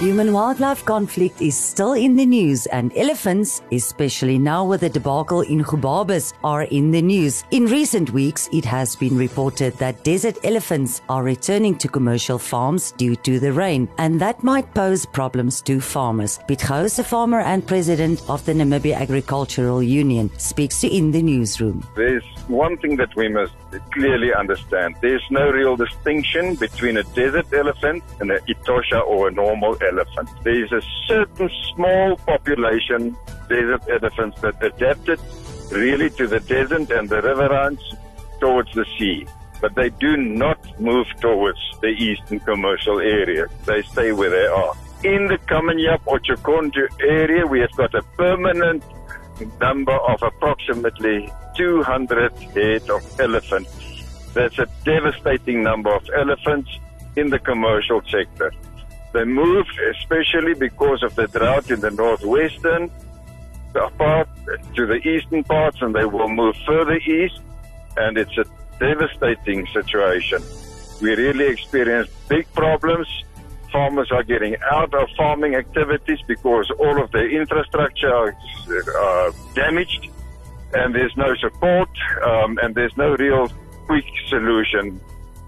Human wildlife conflict is still in the news, and elephants, especially now with the debacle in Gobabis, are in the news. In recent weeks, it has been reported that desert elephants are returning to commercial farms due to the rain, and that might pose problems to farmers. Piet Gouws, a farmer and president of the Namibia Agricultural Union, speaks to In the Newsroom. There's one thing that we must clearly understand. There's no real distinction between a desert elephant and an Etosha or a normal elephant elephant. There is a certain small population desert elephants that adapted really to the desert and the riverines towards the sea. But they do not move towards the eastern commercial area. They stay where they are. In the Kamanjab or area, we have got a permanent number of approximately 200 head of elephants. That's a devastating number of elephants in the commercial sector. They moved especially because of the drought in the northwestern part to the eastern parts and they will move further east and it's a devastating situation. We really experience big problems. Farmers are getting out of farming activities because all of their infrastructure is uh, damaged and there's no support um, and there's no real quick solution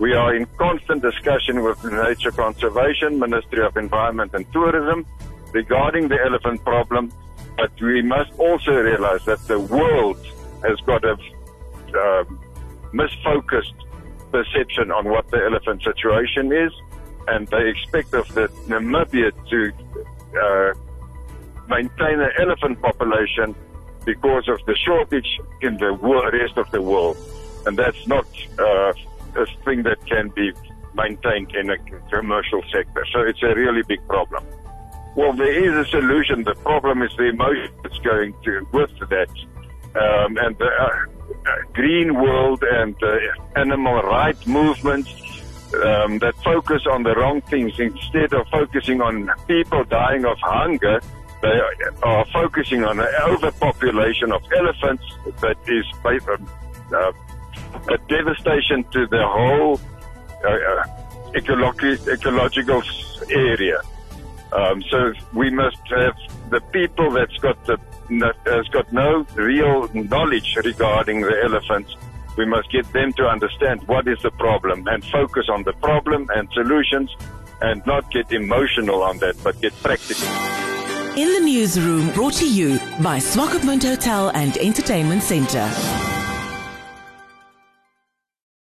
we are in constant discussion with the Nature Conservation, Ministry of Environment and Tourism regarding the elephant problem, but we must also realize that the world has got a uh, misfocused perception on what the elephant situation is, and they expect of the Namibia to uh, maintain an elephant population because of the shortage in the rest of the world, and that's not uh, a thing that can be maintained in a commercial sector. So it's a really big problem. Well, there is a solution. The problem is the emotion that's going to with that. Um, and the uh, uh, green world and uh, animal rights movements um, that focus on the wrong things instead of focusing on people dying of hunger. They are focusing on an overpopulation of elephants that is uh, a devastation to the whole uh, uh ecologi- ecological area. Um, so we must have the people that's got the has got no real knowledge regarding the elephants. We must get them to understand what is the problem and focus on the problem and solutions, and not get emotional on that, but get practical. In the newsroom, brought to you by Swakopmund Hotel and Entertainment Centre.